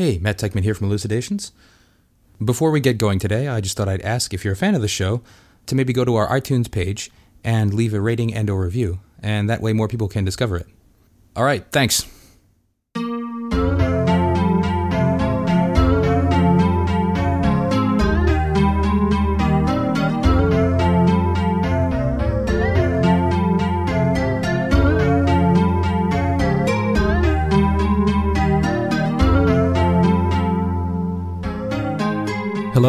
Hey, Matt Teichman here from Elucidations. Before we get going today, I just thought I'd ask if you're a fan of the show to maybe go to our iTunes page and leave a rating and or review, and that way more people can discover it. All right, thanks.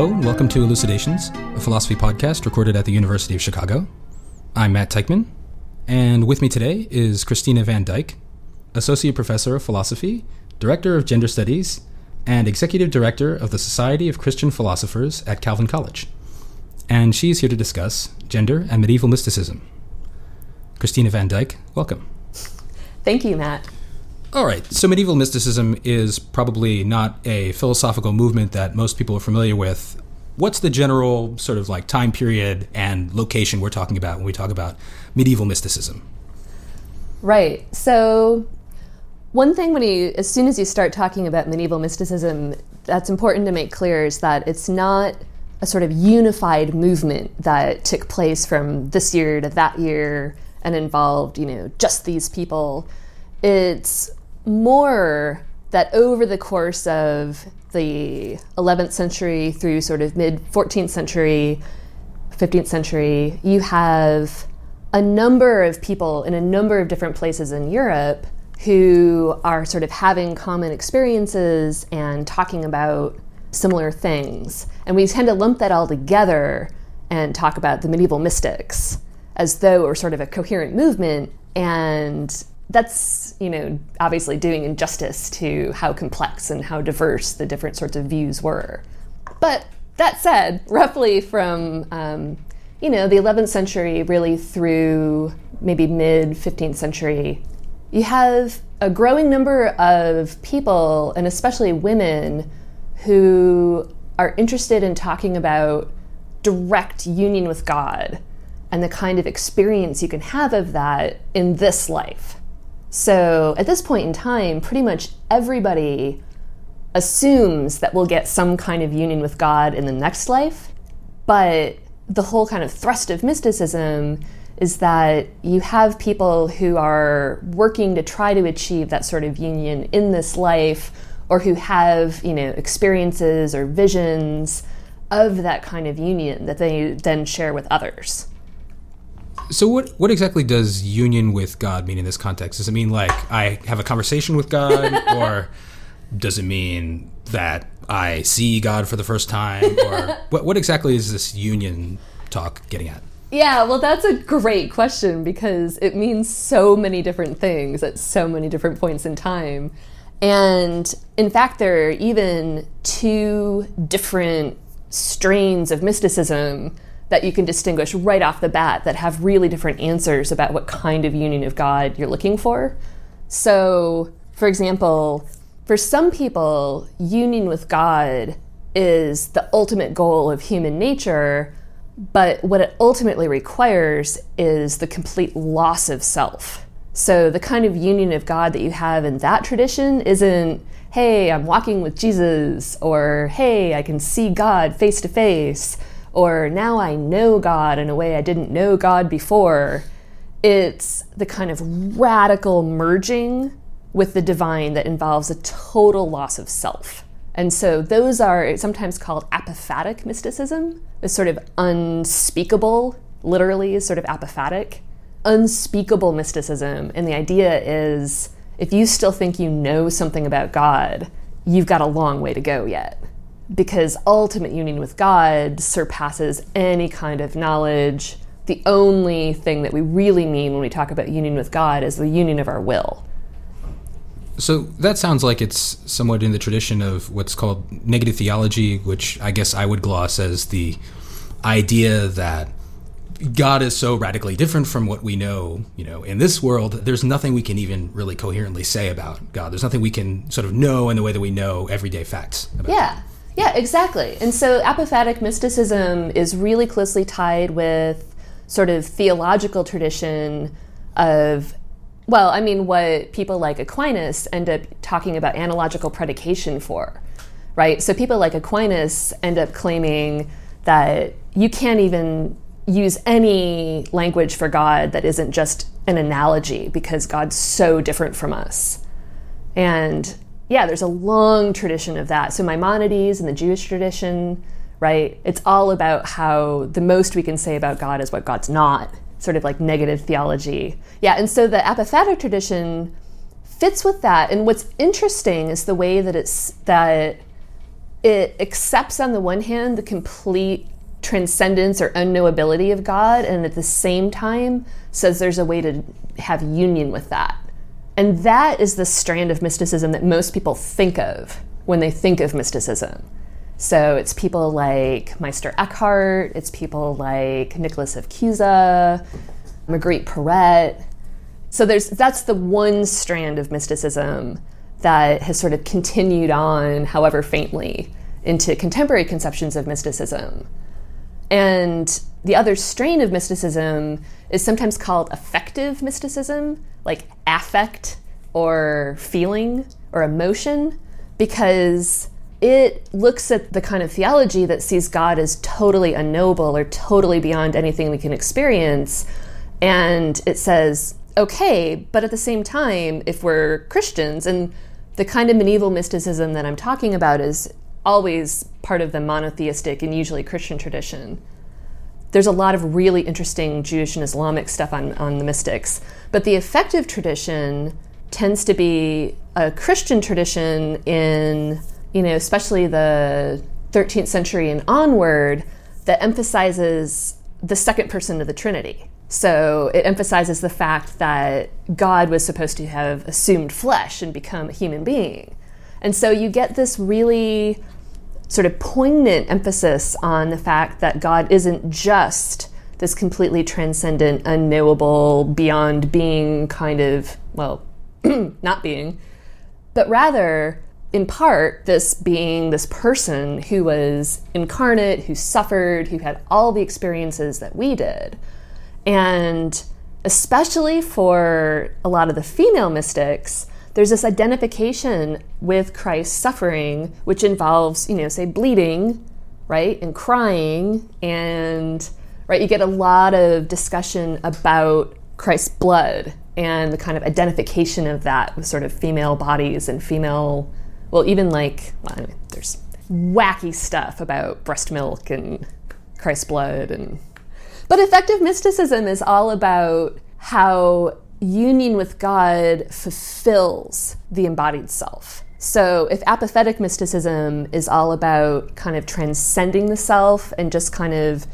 Hello, and welcome to Elucidations, a philosophy podcast recorded at the University of Chicago. I'm Matt Teichman, and with me today is Christina Van Dyke, Associate Professor of Philosophy, Director of Gender Studies, and Executive Director of the Society of Christian Philosophers at Calvin College. And she's here to discuss gender and medieval mysticism. Christina Van Dyke, welcome. Thank you, Matt. All right. So medieval mysticism is probably not a philosophical movement that most people are familiar with. What's the general sort of like time period and location we're talking about when we talk about medieval mysticism? Right. So, one thing when you, as soon as you start talking about medieval mysticism, that's important to make clear is that it's not a sort of unified movement that took place from this year to that year and involved, you know, just these people. It's more that over the course of the 11th century through sort of mid 14th century, 15th century, you have a number of people in a number of different places in Europe who are sort of having common experiences and talking about similar things. And we tend to lump that all together and talk about the medieval mystics as though it were sort of a coherent movement. And that's you know obviously doing injustice to how complex and how diverse the different sorts of views were. But that said roughly from um, you know the 11th century really through maybe mid 15th century you have a growing number of people and especially women who are interested in talking about direct union with god and the kind of experience you can have of that in this life so at this point in time, pretty much everybody assumes that we'll get some kind of union with God in the next life. But the whole kind of thrust of mysticism is that you have people who are working to try to achieve that sort of union in this life or who have, you know, experiences or visions of that kind of union that they then share with others. So what what exactly does union with God mean in this context? Does it mean like I have a conversation with God or does it mean that I see God for the first time or what what exactly is this union talk getting at? Yeah, well that's a great question because it means so many different things at so many different points in time. And in fact there are even two different strains of mysticism that you can distinguish right off the bat that have really different answers about what kind of union of God you're looking for. So, for example, for some people, union with God is the ultimate goal of human nature, but what it ultimately requires is the complete loss of self. So, the kind of union of God that you have in that tradition isn't, hey, I'm walking with Jesus, or hey, I can see God face to face or now I know God in a way I didn't know God before. It's the kind of radical merging with the divine that involves a total loss of self. And so those are sometimes called apophatic mysticism, this sort of unspeakable, literally sort of apophatic, unspeakable mysticism. And the idea is if you still think you know something about God, you've got a long way to go yet because ultimate union with God surpasses any kind of knowledge. The only thing that we really mean when we talk about union with God is the union of our will. So that sounds like it's somewhat in the tradition of what's called negative theology, which I guess I would gloss as the idea that God is so radically different from what we know, you know, in this world, there's nothing we can even really coherently say about God. There's nothing we can sort of know in the way that we know everyday facts. yeah. God. Yeah, exactly. And so apophatic mysticism is really closely tied with sort of theological tradition of well, I mean, what people like Aquinas end up talking about analogical predication for, right? So people like Aquinas end up claiming that you can't even use any language for God that isn't just an analogy because God's so different from us. And yeah, there's a long tradition of that. So Maimonides and the Jewish tradition, right? It's all about how the most we can say about God is what God's not, sort of like negative theology. Yeah, and so the apophatic tradition fits with that. And what's interesting is the way that it's that it accepts on the one hand the complete transcendence or unknowability of God, and at the same time says there's a way to have union with that. And that is the strand of mysticism that most people think of when they think of mysticism. So it's people like Meister Eckhart, it's people like Nicholas of Cusa, Marguerite Porete. So there's that's the one strand of mysticism that has sort of continued on, however faintly, into contemporary conceptions of mysticism. And the other strain of mysticism is sometimes called affective mysticism, like affect or feeling or emotion, because it looks at the kind of theology that sees God as totally unknowable or totally beyond anything we can experience. And it says, okay, but at the same time, if we're Christians, and the kind of medieval mysticism that I'm talking about is always part of the monotheistic and usually Christian tradition. There's a lot of really interesting Jewish and Islamic stuff on, on the mystics, but the affective tradition tends to be a Christian tradition in, you know, especially the 13th century and onward that emphasizes the second person of the Trinity. So it emphasizes the fact that God was supposed to have assumed flesh and become a human being. And so you get this really sort of poignant emphasis on the fact that God isn't just this completely transcendent, unknowable, beyond being kind of, well, not being, but rather, in part, this being this person who was incarnate, who suffered, who had all the experiences that we did. And especially for a lot of the female mystics, there's this identification with Christ's suffering, which involves, you know, say bleeding, right, and crying, and right, you get a lot of discussion about Christ's blood and the kind of identification of that with sort of female bodies and female, well, even like, well, anyway, there's wacky stuff about breast milk and Christ's blood and but affective mysticism is all about how union with God fulfills the embodied self. So, if apophatic mysticism is all about kind of transcending the self and just kind of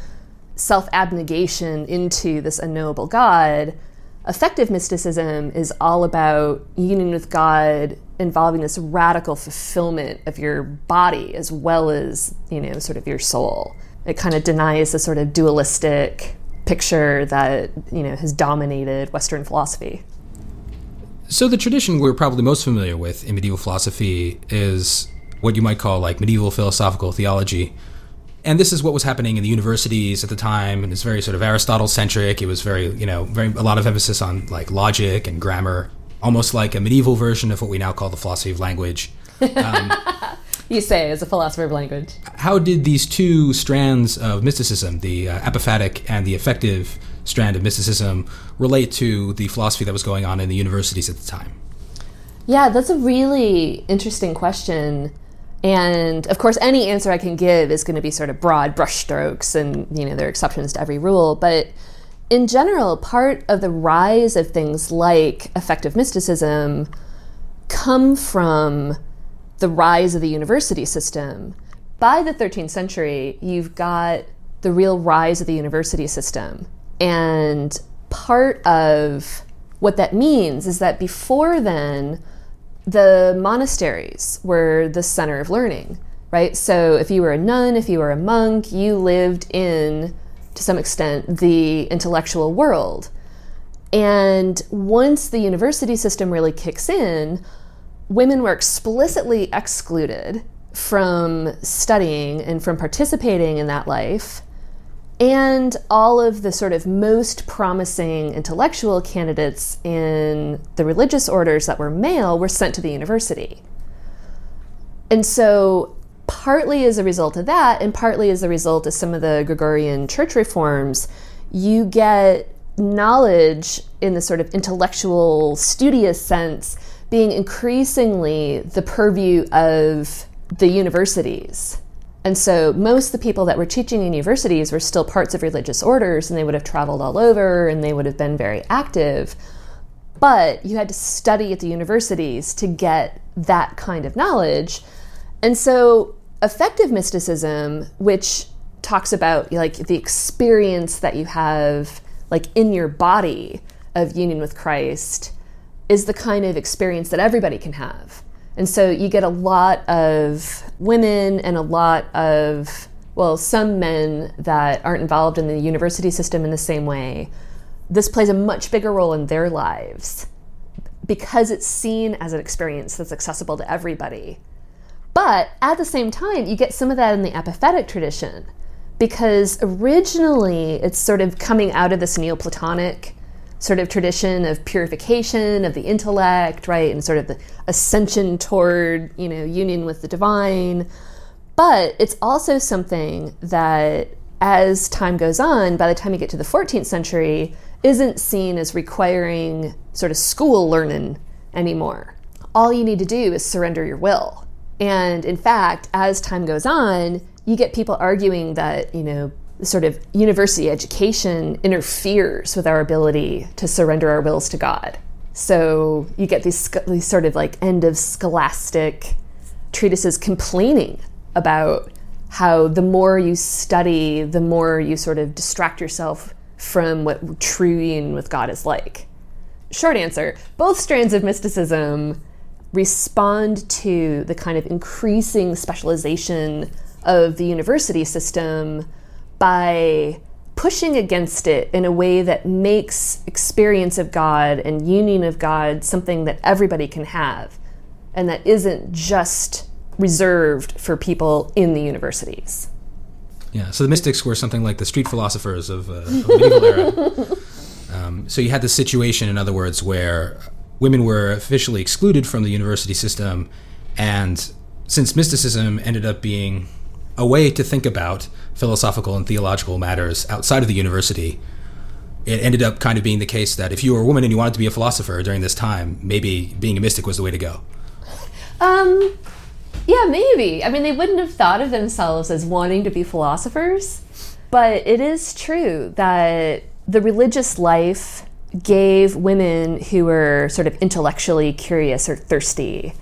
self abnegation into this unknowable God, affective mysticism is all about union with God involving this radical fulfillment of your body as well as, you know, sort of your soul. It kind of denies the sort of dualistic picture that you know has dominated Western philosophy. So the tradition we're probably most familiar with in medieval philosophy is what you might call like medieval philosophical theology. And this is what was happening in the universities at the time, and it's very sort of Aristotle centric. It was very, you know, very a lot of emphasis on like logic and grammar, almost like a medieval version of what we now call the philosophy of language. Um, you say as a philosopher of language. How did these two strands of mysticism, the uh, apophatic and the affective strand of mysticism, relate to the philosophy that was going on in the universities at the time? Yeah, that's a really interesting question. And of course, any answer I can give is going to be sort of broad brushstrokes, and you know there are exceptions to every rule. But in general, part of the rise of things like affective mysticism come from the rise of the university system. By the 13th century, you've got the real rise of the university system. And part of what that means is that before then, the monasteries were the center of learning, right? So if you were a nun, if you were a monk, you lived in, to some extent, the intellectual world. And once the university system really kicks in, women were explicitly excluded from studying and from participating in that life. And all of the sort of most promising intellectual candidates in the religious orders that were male were sent to the university. And so, partly as a result of that, and partly as a result of some of the Gregorian church reforms, you get knowledge in the sort of intellectual, studious sense being increasingly the purview of the universities. And so most of the people that were teaching in universities were still parts of religious orders and they would have traveled all over and they would have been very active. But you had to study at the universities to get that kind of knowledge. And so affective mysticism, which talks about like the experience that you have like in your body of union with Christ is the kind of experience that everybody can have. And so you get a lot of women and a lot of, well, some men that aren't involved in the university system in the same way. This plays a much bigger role in their lives because it's seen as an experience that's accessible to everybody. But at the same time, you get some of that in the apophatic tradition because originally it's sort of coming out of this Neoplatonic sort of tradition of purification of the intellect, right, and sort of the ascension toward, you know, union with the divine. But it's also something that as time goes on, by the time you get to the 14th century, isn't seen as requiring sort of school learning anymore. All you need to do is surrender your will. And in fact, as time goes on, you get people arguing that, you know, sort of university education interferes with our ability to surrender our wills to God. So you get these, these sort of like end of scholastic treatises complaining about how the more you study, the more you sort of distract yourself from what true union with God is like. Short answer both strands of mysticism respond to the kind of increasing specialization of the university system by pushing against it in a way that makes experience of God and union of God something that everybody can have and that isn't just reserved for people in the universities. Yeah, so the mystics were something like the street philosophers of, uh, of medieval era. Um, so you had the situation, in other words, where women were officially excluded from the university system, and since mysticism ended up being a way to think about philosophical and theological matters outside of the university, it ended up kind of being the case that if you were a woman and you wanted to be a philosopher during this time, maybe being a mystic was the way to go. Um, yeah, maybe. I mean, they wouldn't have thought of themselves as wanting to be philosophers, but it is true that the religious life gave women who were sort of intellectually curious or thirsty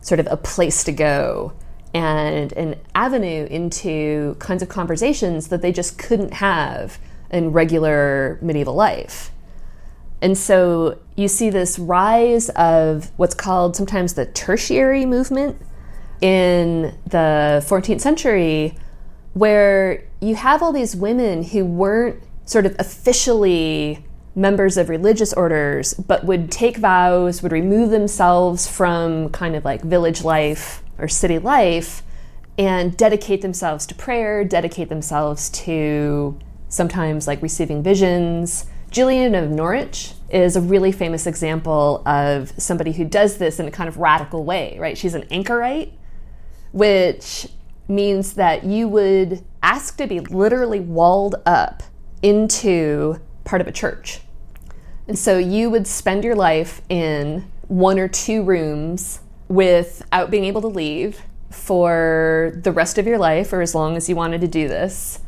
sort of a place to go and an avenue into kinds of conversations that they just couldn't have in regular medieval life. And so you see this rise of what's called sometimes the tertiary movement in the 14th century, where you have all these women who weren't sort of officially members of religious orders, but would take vows, would remove themselves from kind of like village life or city life and dedicate themselves to prayer, dedicate themselves to sometimes like receiving visions. Julian of Norwich is a really famous example of somebody who does this in a kind of radical way, right? She's an anchorite, which means that you would ask to be literally walled up into part of a church. And so you would spend your life in one or two rooms without being able to leave for the rest of your life or as long as you wanted to do this.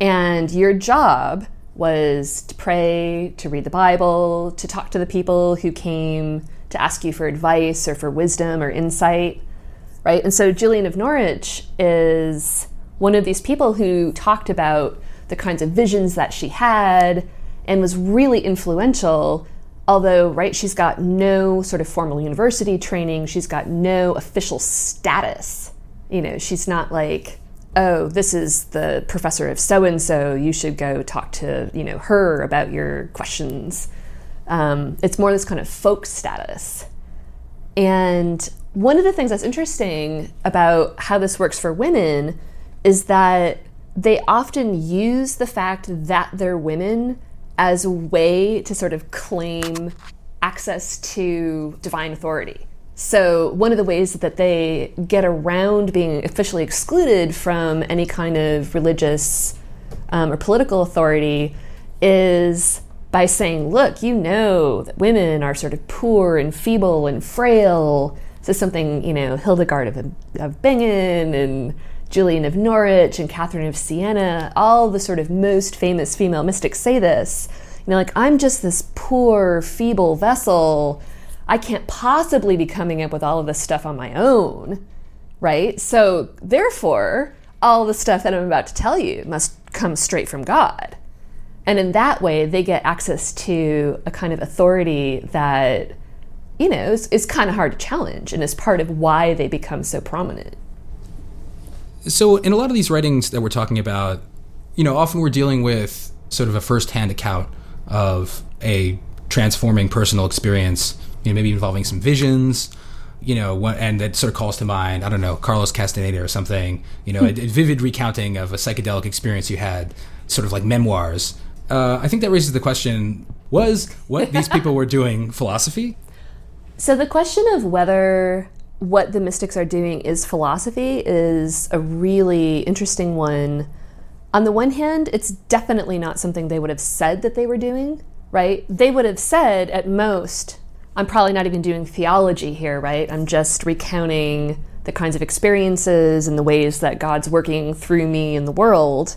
And your job was to pray, to read the Bible, to talk to the people who came to ask you for advice or for wisdom or insight, right? And so Julian of Norwich is one of these people who talked about the kinds of visions that she had and was really influential although right she's got no sort of formal university training she's got no official status. You know she's not like oh this is the professor of so and so you should go talk to you know her about your questions. Um, it's more this kind of folk status. And one of the things that's interesting about how this works for women is that they often use the fact that they're women as a way to sort of claim access to divine authority. So, one of the ways that they get around being officially excluded from any kind of religious um, or political authority is by saying, look, you know that women are sort of poor and feeble and frail. This is something, you know, Hildegard of, of Bingen and Julian of Norwich and Catherine of Siena, all the sort of most famous female mystics say this. You know, like, I'm just this poor, feeble vessel I can't possibly be coming up with all of this stuff on my own, right? So, therefore, all the stuff that I'm about to tell you must come straight from God. And in that way, they get access to a kind of authority that, you know, is, is kind of hard to challenge and is part of why they become so prominent. So, in a lot of these writings that we're talking about, you know, often we're dealing with sort of a first-hand account of a transforming personal experience you know, maybe involving some visions, you know, and that sort of calls to mind, I don't know, Carlos Castaneda or something, you know, a, a, vivid recounting of a psychedelic experience you had, sort of like memoirs. Uh, I think that raises the question was what these people were doing philosophy? So the question of whether what the mystics are doing is philosophy is a really interesting one. On the one hand, it's definitely not something they would have said that they were doing, right? They would have said at most, I'm probably not even doing theology here, right? I'm just recounting the kinds of experiences and the ways that God's working through me in the world.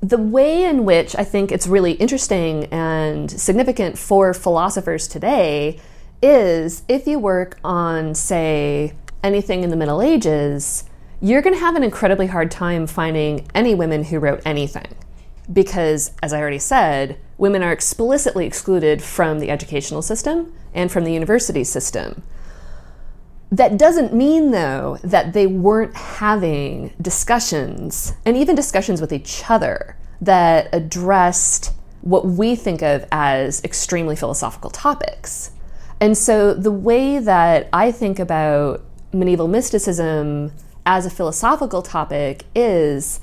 The way in which I think it's really interesting and significant for philosophers today is if you work on, say, anything in the Middle Ages, you're going to have an incredibly hard time finding any women who wrote anything. Because, as I already said, women are explicitly excluded from the educational system and from the university system. That doesn't mean, though, that they weren't having discussions, and even discussions with each other, that addressed what we think of as extremely philosophical topics. And so, the way that I think about medieval mysticism as a philosophical topic is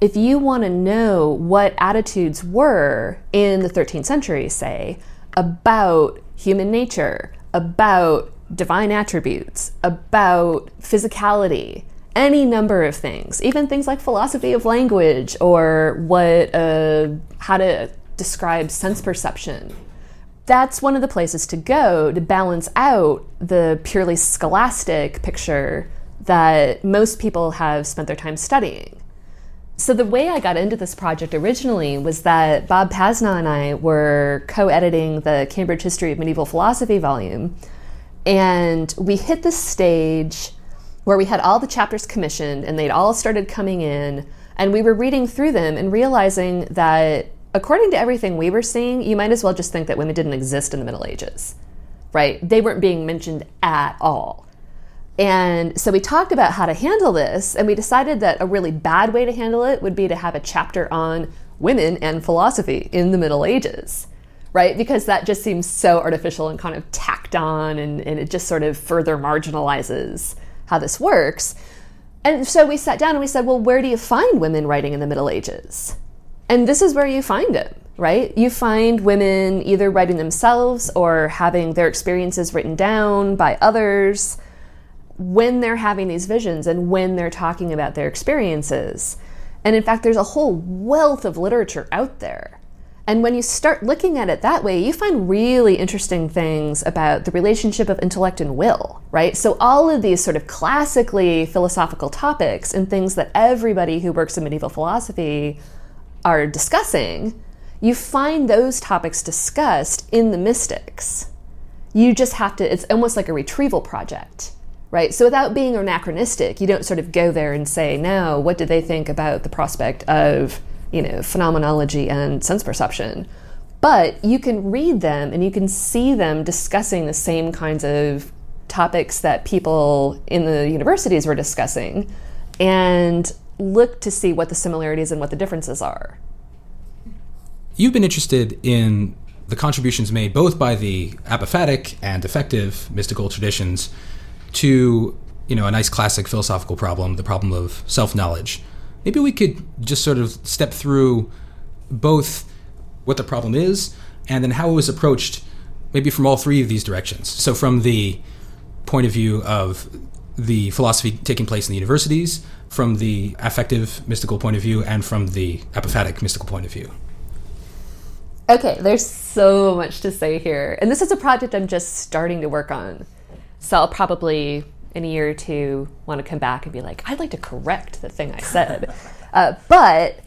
if you want to know what attitudes were in the 13th century, say, about human nature, about divine attributes, about physicality, any number of things, even things like philosophy of language or what uh, how to describe sense perception. That's one of the places to go to balance out the purely scholastic picture that most people have spent their time studying. So, the way I got into this project originally was that Bob Pasnau and I were co editing the Cambridge History of Medieval Philosophy volume, and we hit this stage where we had all the chapters commissioned and they'd all started coming in, and we were reading through them and realizing that according to everything we were seeing, you might as well just think that women didn't exist in the Middle Ages, right? They weren't being mentioned at all. And so we talked about how to handle this, and we decided that a really bad way to handle it would be to have a chapter on women and philosophy in the Middle Ages, right? Because that just seems so artificial and kind of tacked on, and, and it just sort of further marginalizes how this works. And so we sat down and we said, well, where do you find women writing in the Middle Ages? And this is where you find it, right? You find women either writing themselves or having their experiences written down by others when they're having these visions and when they're talking about their experiences. And in fact, there's a whole wealth of literature out there. And when you start looking at it that way, you find really interesting things about the relationship of intellect and will, right? So, all of these sort of classically philosophical topics and things that everybody who works in medieval philosophy are discussing, you find those topics discussed in the mystics. You just have to, it's almost like a retrieval project right? So without being anachronistic, you don't sort of go there and say, no, what do they think about the prospect of, you know, phenomenology and sense perception? But you can read them and you can see them discussing the same kinds of topics that people in the universities were discussing and look to see what the similarities and what the differences are. You've been interested in the contributions made both by the apophatic and affective mystical traditions to you know a nice classic philosophical problem, the problem of self knowledge. maybe we could just sort of step through both what the problem is and then how it was approached, maybe from all three of these directions. So, from the point of view of the philosophy taking place in the universities, from the affective mystical point of view, and from the apophatic mystical point of view. Okay, there's so much to say here. And this is a project I'm just starting to work on. So I'll probably, in a year or two, want to come back and be like, I'd like to correct the thing I said. uh, but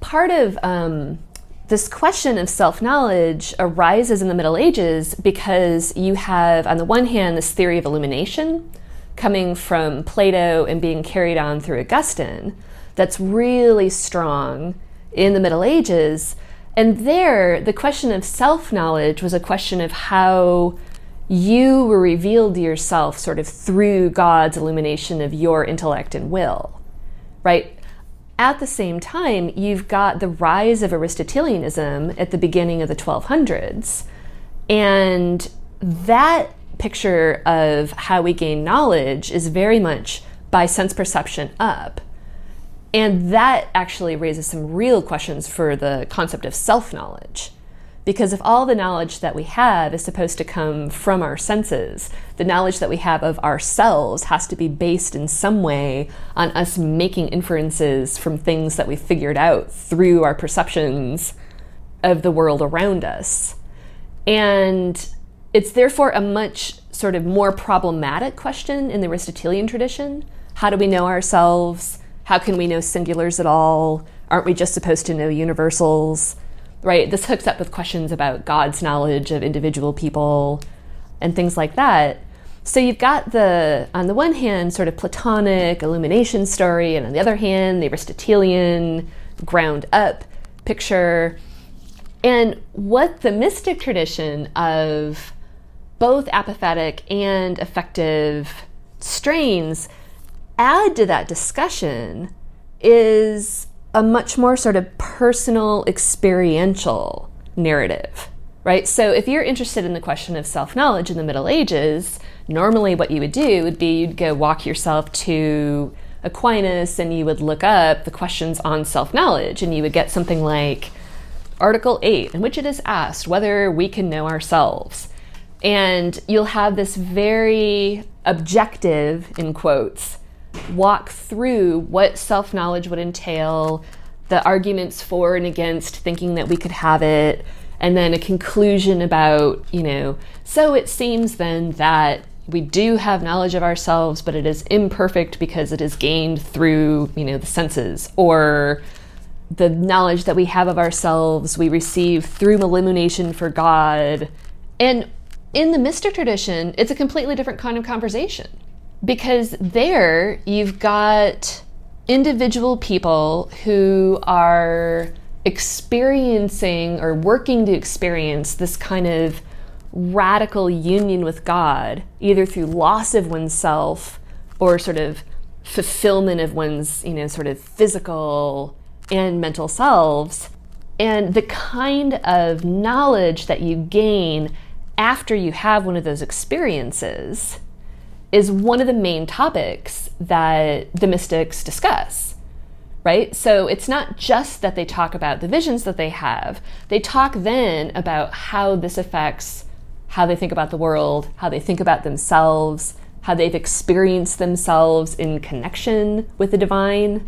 part of um, this question of self knowledge arises in the Middle Ages because you have, on the one hand, this theory of illumination coming from Plato and being carried on through Augustine that's really strong in the Middle Ages. And there, the question of self knowledge was a question of how you were revealed to yourself sort of through God's illumination of your intellect and will, right? At the same time, you've got the rise of Aristotelianism at the beginning of the 1200s. And that picture of how we gain knowledge is very much by sense perception up. And that actually raises some real questions for the concept of self knowledge. Because if all the knowledge that we have is supposed to come from our senses, the knowledge that we have of ourselves has to be based in some way on us making inferences from things that we figured out through our perceptions of the world around us. And it's therefore a much sort of more problematic question in the Aristotelian tradition. How do we know ourselves? How can we know singulars at all? Aren't we just supposed to know universals? right? This hooks up with questions about God's knowledge of individual people and things like that. So you've got the, on the one hand, sort of Platonic illumination story, and on the other hand, the Aristotelian ground up picture. And what the mystic tradition of both apophatic and affective strains add to that discussion is a much more sort of personal, experiential narrative, right? So if you're interested in the question of self knowledge in the Middle Ages, normally what you would do would be you'd go walk yourself to Aquinas and you would look up the questions on self knowledge and you would get something like Article 8, in which it is asked whether we can know ourselves. And you'll have this very objective, in quotes, walk through what self knowledge would entail, the arguments for and against thinking that we could have it, and then a conclusion about, you know, so it seems then that we do have knowledge of ourselves, but it is imperfect because it is gained through, you know, the senses, or the knowledge that we have of ourselves we receive through illumination for God. And in the mystic tradition, it's a completely different kind of conversation because there you've got individual people who are experiencing or working to experience this kind of radical union with God, either through loss of oneself or sort of fulfillment of one's, you know, sort of physical and mental selves. And the kind of knowledge that you gain after you have one of those experiences is one of the main topics that the mystics discuss. Right? So it's not just that they talk about the visions that they have, they talk then about how this affects how they think about the world, how they think about themselves, how they've experienced themselves in connection with the divine.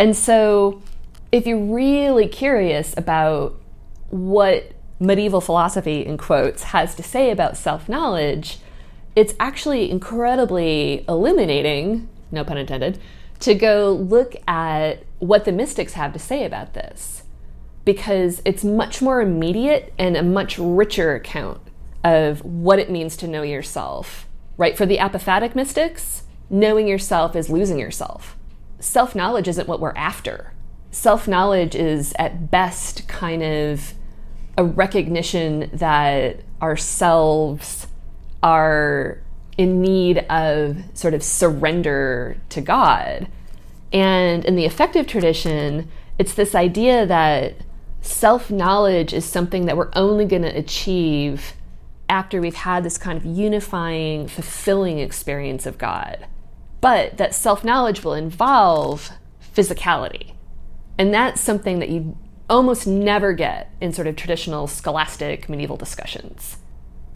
And so, if you're really curious about what medieval philosophy, in quotes, has to say about self knowledge, it's actually incredibly illuminating, no pun intended, to go look at what the mystics have to say about this. Because it's much more immediate and a much richer account of what it means to know yourself. Right? For the apophatic mystics, knowing yourself is losing yourself. Self knowledge isn't what we're after. Self knowledge is at best kind of a recognition that ourselves are in need of sort of surrender to God. And in the affective tradition, it's this idea that self knowledge is something that we're only going to achieve after we've had this kind of unifying, fulfilling experience of God. But that self knowledge will involve physicality. And that's something that you almost never get in sort of traditional scholastic medieval discussions,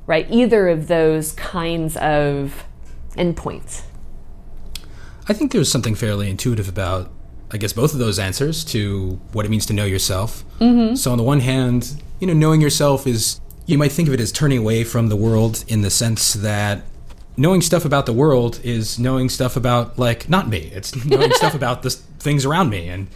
right? Either of those kinds of endpoints. I think there's something fairly intuitive about, I guess, both of those answers to what it means to know yourself. Mm-hmm. So, on the one hand, you know, knowing yourself is, you might think of it as turning away from the world in the sense that knowing stuff about the world is knowing stuff about, like, not me. It's knowing stuff about the things around me. And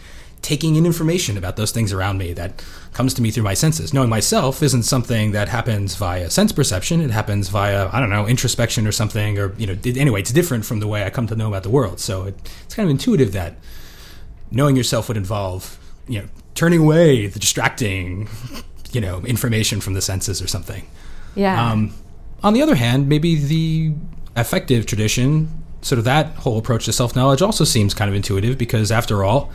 taking in information about those things around me that comes to me through my senses. Knowing myself isn't something that happens via sense perception. It happens via, I don't know, introspection or something, or, you know, anyway, it's different from the way I come to know about the world. So it, it's kind of intuitive that knowing yourself would involve, you know, turning away the distracting, you know, information from the senses or something. Yeah. Um, on the other hand, maybe the affective tradition, sort of that whole approach to self knowledge also seems kind of intuitive because, after all,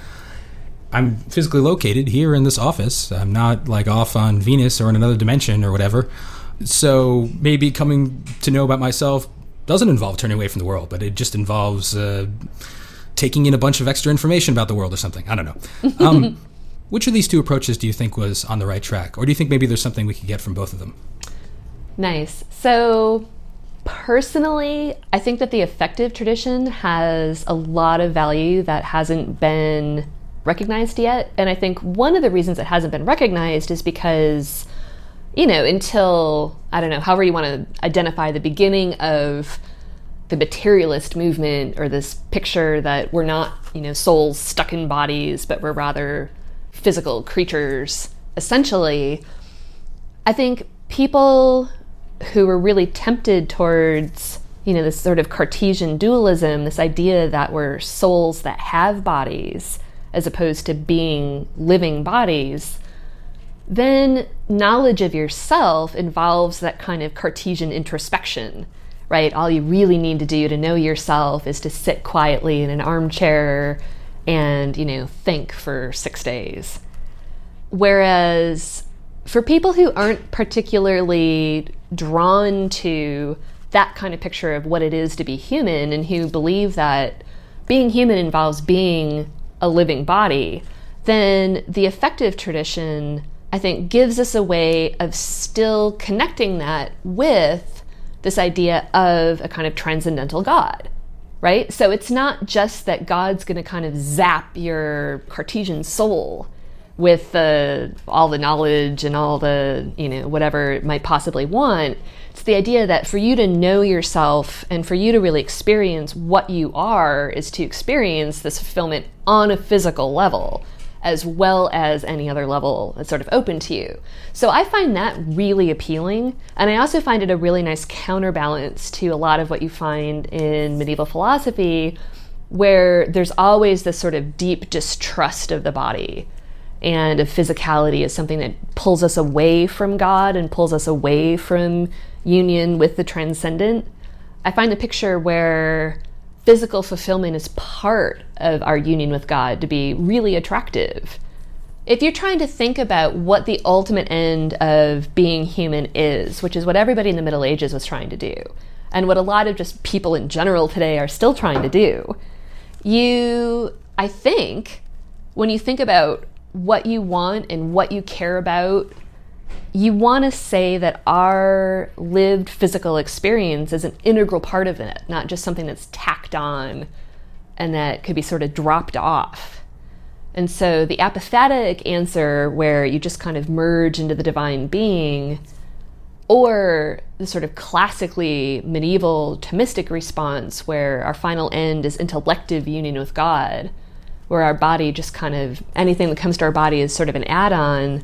I'm physically located here in this office. I'm not like off on Venus or in another dimension or whatever. So maybe coming to know about myself doesn't involve turning away from the world, but it just involves uh, taking in a bunch of extra information about the world or something. I don't know. Um, which of these two approaches do you think was on the right track? Or do you think maybe there's something we could get from both of them? Nice. So, personally, I think that the affective tradition has a lot of value that hasn't been recognized yet. And I think one of the reasons it hasn't been recognized is because, you know, until, I don't know, however you want to identify the beginning of the materialist movement or this picture that we're not, you know, souls stuck in bodies, but we're rather physical creatures, essentially, I think people who were really tempted towards you know this sort of cartesian dualism this idea that we're souls that have bodies as opposed to being living bodies, then knowledge of yourself involves that kind of Cartesian introspection, right? All you really need to do to know yourself is to sit quietly in an armchair and, you know, think for six days. Whereas for people who aren't particularly drawn to that kind of picture of what it is to be human and who believe that being human involves being a living body, then the affective tradition, I think, gives us a way of still connecting that with this idea of a kind of transcendental God, right? So it's not just that God's going to kind of zap your Cartesian soul with all the knowledge and all the, you know, whatever it might possibly want. It's the idea that for you to know yourself and for you to really experience what you are is to experience this fulfillment on a physical level as well as any other level that's sort of open to you. So I find that really appealing. And I also find it a really nice counterbalance to a lot of what you find in medieval philosophy, where there's always this sort of deep distrust of the body and of physicality as something that pulls us away from God and pulls us away from union with the transcendent, I find the picture where physical fulfillment is part of our union with God to be really attractive. If you're trying to think about what the ultimate end of being human is, which is what everybody in the Middle Ages was trying to do, and what a lot of just people in general today are still trying to do, you, I think, when you think about what you want and what you care about you want to say that our lived physical experience is an integral part of it, not just something that's tacked on and that could be sort of dropped off. And so the apophatic answer, where you just kind of merge into the divine being, or the sort of classically medieval Thomistic response, where our final end is intellective union with God, where our body just kind of anything that comes to our body is sort of an add on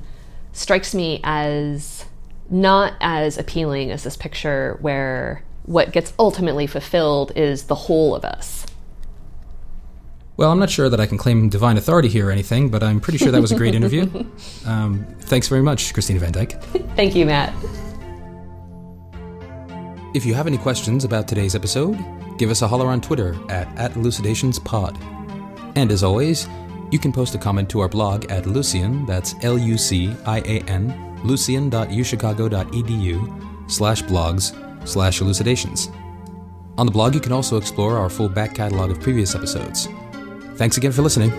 strikes me as not as appealing as this picture where what gets ultimately fulfilled is the whole of us. Well, I'm not sure that I can claim divine authority here or anything, but I'm pretty sure that was a great interview. Um, thanks very much, Christina Van Dyke. Thank you, Matt. If you have any questions about today's episode, give us a holler on Twitter at, at elucidationspod. And as always, you can post a comment to our blog at Lucian, that's L U C I A N, lucian.uchicago.edu slash blogs slash elucidations. On the blog, you can also explore our full back catalog of previous episodes. Thanks again for listening.